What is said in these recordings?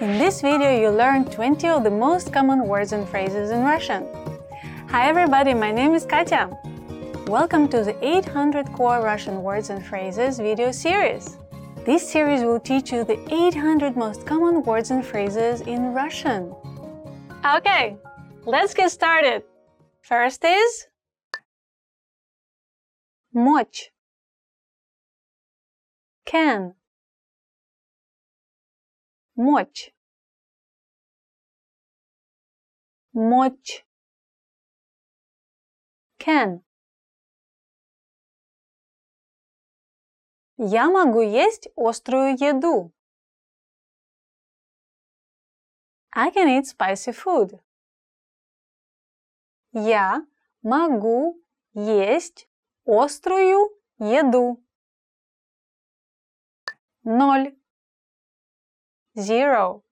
In this video, you'll learn 20 of the most common words and phrases in Russian. Hi everybody, my name is Katya. Welcome to the 800 Core Russian Words and Phrases video series. This series will teach you the 800 most common words and phrases in Russian. Okay, let's get started. First is moch. can мочь мочь can Я могу есть острую еду. I can eat spicy food. Я могу есть острую еду. Ноль. Zero.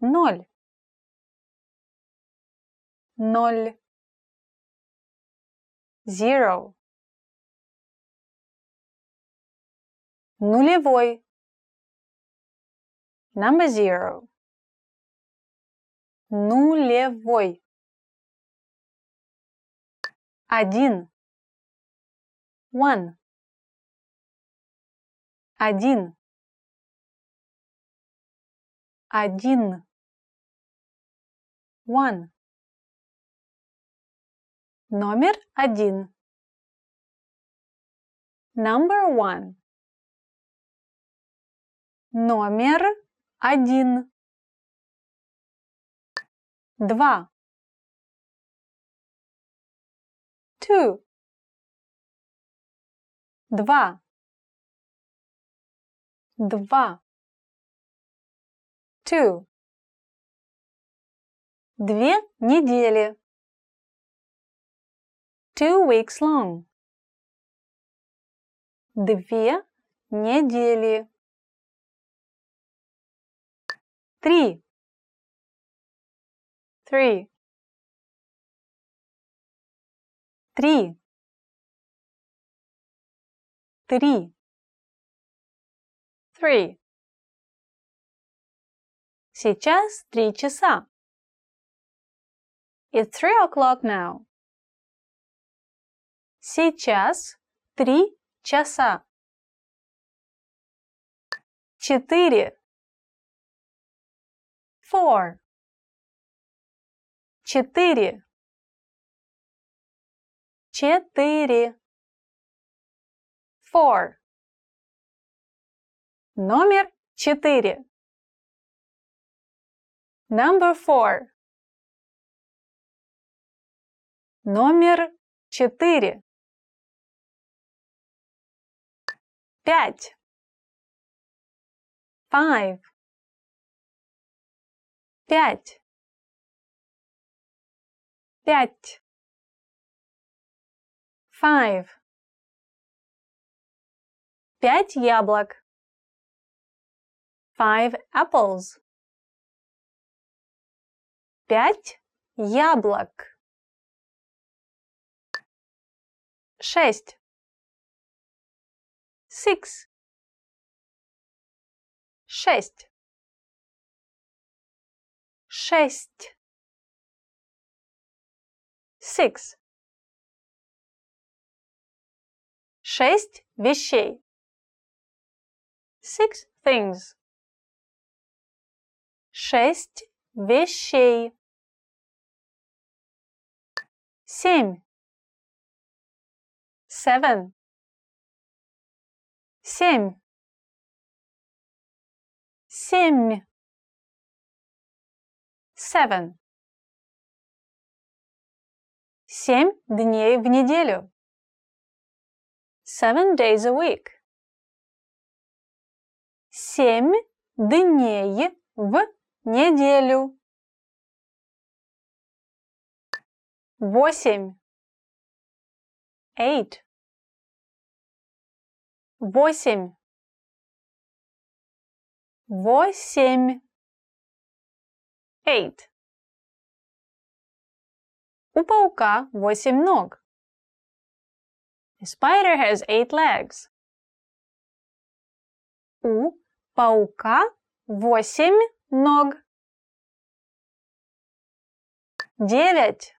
Ноль. Ноль. Zero. Нулевой. Number zero. Нулевой. Один. One. Один. Один. One. Номер один. Number one. Номер один. Два. Two. Два. Два. Two. Две недели. Two weeks long. Две недели. Три. Three. Три. Три. Three. Сейчас три часа. It's three o'clock now. Сейчас три часа. Четыре. Four. Четыре. Четыре. Four. Номер четыре. Number four. Номер четыре. Пять. Five. Пять. Пять. Five. Пять яблок. Five apples. Пять яблок. Шесть. Six. Шесть. Шесть. Six. Шесть вещей. Six things. Шесть вещей. Семь. Seven. Семь. Семь. Seven. Семь дней в неделю. Seven days a week. Семь дней в неделю. Восемь. Eight. Восемь. Восемь. Eight. У паука восемь ног. A spider has eight legs. У паука Восемь ног. Девять.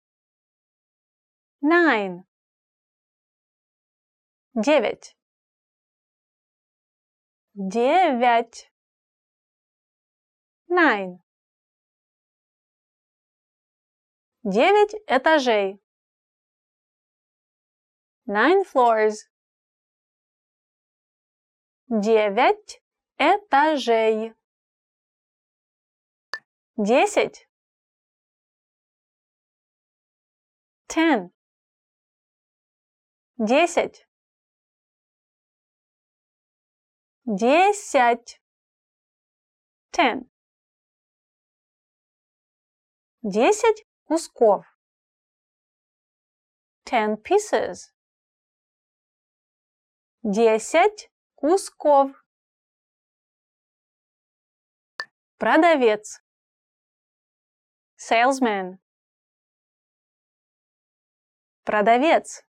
Nine. Девять. Девять. Nine. Девять этажей. Nine floors. Девять этажей. Десять. Ten. Десять. Десять. Ten. Десять кусков. Ten pieces. Десять кусков. Продавец. Salesman. Продавец.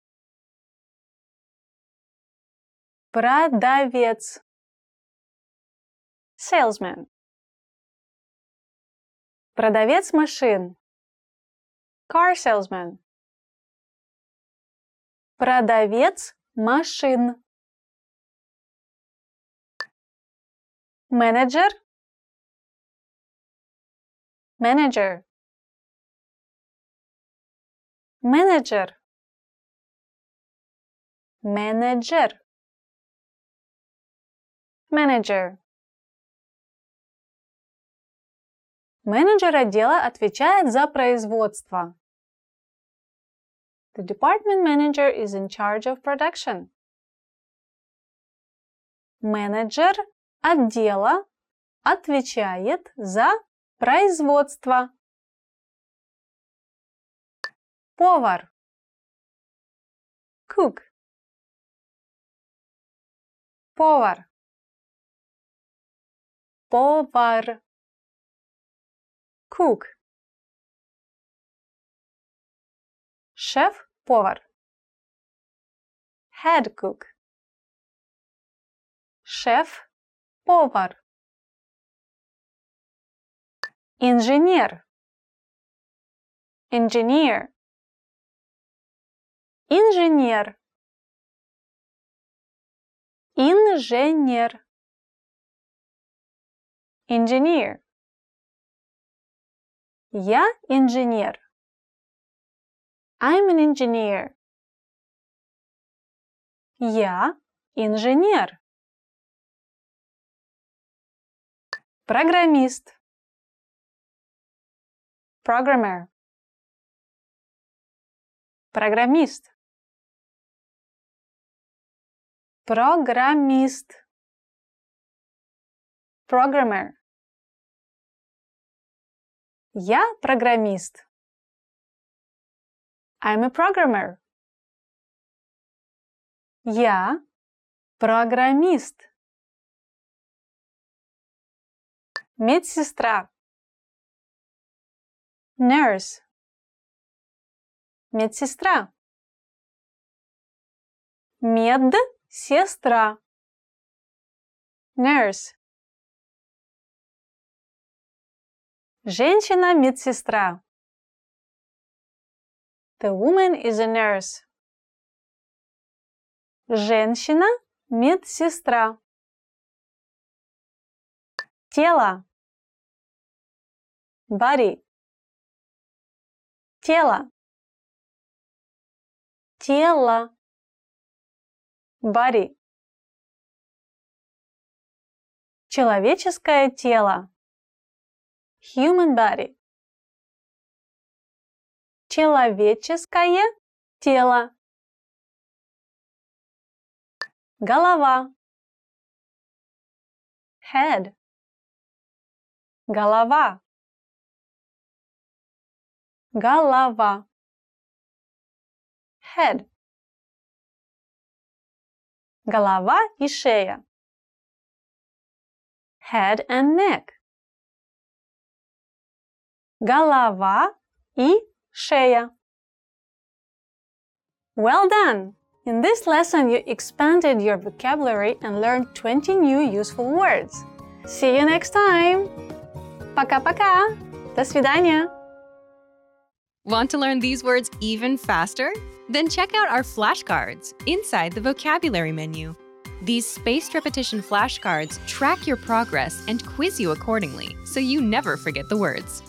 Продавец. Salesman. Продавец машин. Car salesman. Продавец машин. Менеджер. Менеджер. Менеджер. Менеджер. Менеджер. Менеджер отдела отвечает за производство. The department manager is in charge of production. Менеджер отдела отвечает за производство. Повар. Cook. Повар. Повар. Cook. Шеф-повар. Head cook. Шеф-повар. Инженер. Engineer. Инженер. Инженер. Engineer. Я инженер. I'm an engineer. Я инженер. Программист. Programmer. Программист. Программист. Programmer. Я программист. I'm a programmer. Я программист. Медсестра. Nurse. Медсестра. Медсестра. Nurse. Женщина-медсестра. The woman is a nurse. Женщина-медсестра. Тело. Body. Тело. Тело. Body. Человеческое тело. Human body. Человеческое тело. Голова. Head. Голова. Голова. Head. Голова и шея. Head and neck. Голова и шея. Well done! In this lesson, you expanded your vocabulary and learned 20 new useful words. See you next time! Пока-пока! До свидания! Want to learn these words even faster? Then check out our flashcards inside the vocabulary menu. These spaced repetition flashcards track your progress and quiz you accordingly so you never forget the words.